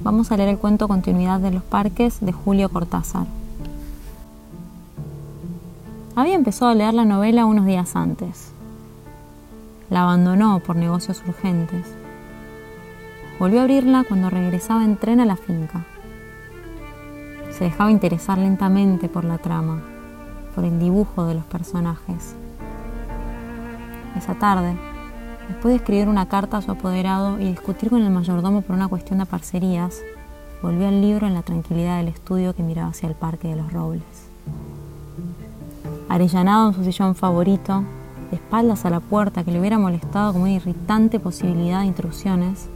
vamos a leer el cuento Continuidad de los Parques de Julio Cortázar. Había empezado a leer la novela unos días antes. La abandonó por negocios urgentes. Volvió a abrirla cuando regresaba en tren a la finca. Se dejaba interesar lentamente por la trama, por el dibujo de los personajes. Esa tarde, Después de escribir una carta a su apoderado y discutir con el mayordomo por una cuestión de parcerías, volvió al libro en la tranquilidad del estudio que miraba hacia el Parque de los Robles. Arellanado en su sillón favorito, de espaldas a la puerta que le hubiera molestado como una irritante posibilidad de intrusiones,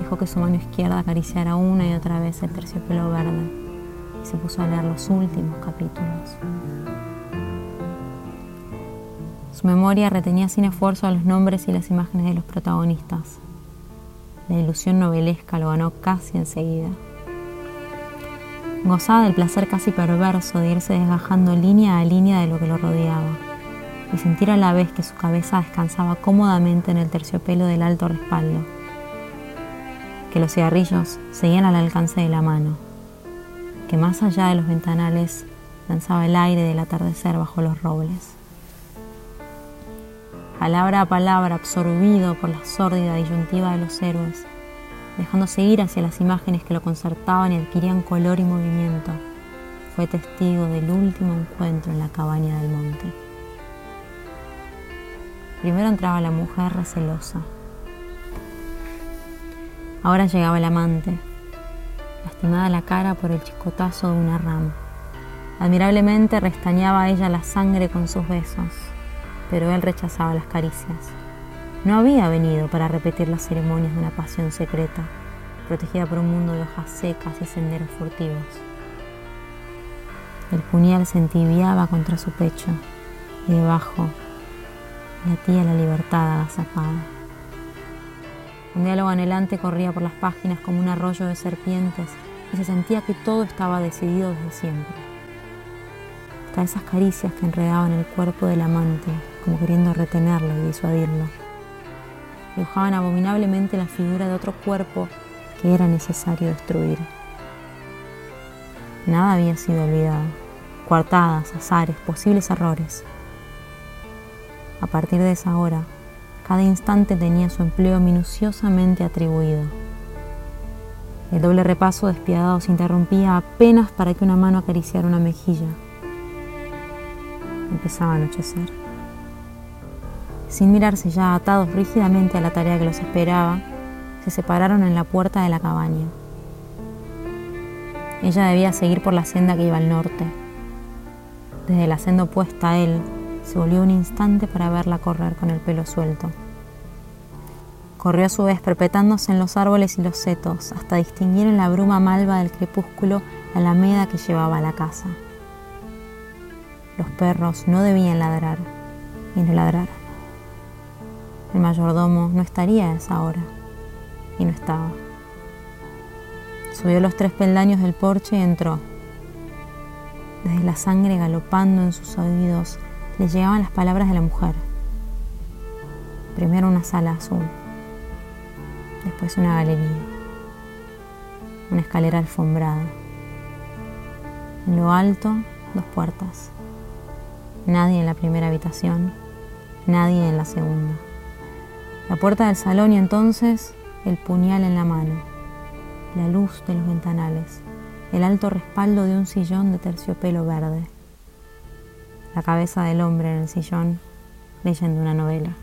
dejó que su mano izquierda acariciara una y otra vez el terciopelo verde y se puso a leer los últimos capítulos. Su memoria retenía sin esfuerzo los nombres y las imágenes de los protagonistas. La ilusión novelesca lo ganó casi enseguida. Gozaba del placer casi perverso de irse desgajando línea a línea de lo que lo rodeaba y sentir a la vez que su cabeza descansaba cómodamente en el terciopelo del alto respaldo, que los cigarrillos seguían al alcance de la mano, que más allá de los ventanales danzaba el aire del atardecer bajo los robles palabra a palabra absorbido por la sórdida disyuntiva de los héroes, dejándose ir hacia las imágenes que lo concertaban y adquirían color y movimiento, fue testigo del último encuentro en la cabaña del monte. Primero entraba la mujer recelosa. Ahora llegaba el amante, lastimada la cara por el chicotazo de una rama. Admirablemente restañaba ella la sangre con sus besos pero él rechazaba las caricias. No había venido para repetir las ceremonias de una pasión secreta, protegida por un mundo de hojas secas y senderos furtivos. El puñal se entibiaba contra su pecho y debajo latía la libertad agazapada. Un diálogo anhelante corría por las páginas como un arroyo de serpientes y se sentía que todo estaba decidido desde siempre. Hasta esas caricias que enredaban el cuerpo del amante como queriendo retenerlo y disuadirlo. Dibujaban abominablemente la figura de otro cuerpo que era necesario destruir. Nada había sido olvidado. Coartadas, azares, posibles errores. A partir de esa hora, cada instante tenía su empleo minuciosamente atribuido. El doble repaso despiadado se interrumpía apenas para que una mano acariciara una mejilla. Empezaba a anochecer sin mirarse ya atados rígidamente a la tarea que los esperaba, se separaron en la puerta de la cabaña. Ella debía seguir por la senda que iba al norte. Desde la senda opuesta a él, se volvió un instante para verla correr con el pelo suelto. Corrió a su vez perpetándose en los árboles y los setos hasta distinguir en la bruma malva del crepúsculo la alameda que llevaba a la casa. Los perros no debían ladrar y no ladraron. El mayordomo no estaría a esa hora. Y no estaba. Subió los tres peldaños del porche y entró. Desde la sangre galopando en sus oídos le llegaban las palabras de la mujer. Primero una sala azul, después una galería, una escalera alfombrada. En lo alto, dos puertas. Nadie en la primera habitación, nadie en la segunda. La puerta del salón y entonces el puñal en la mano, la luz de los ventanales, el alto respaldo de un sillón de terciopelo verde, la cabeza del hombre en el sillón leyendo una novela.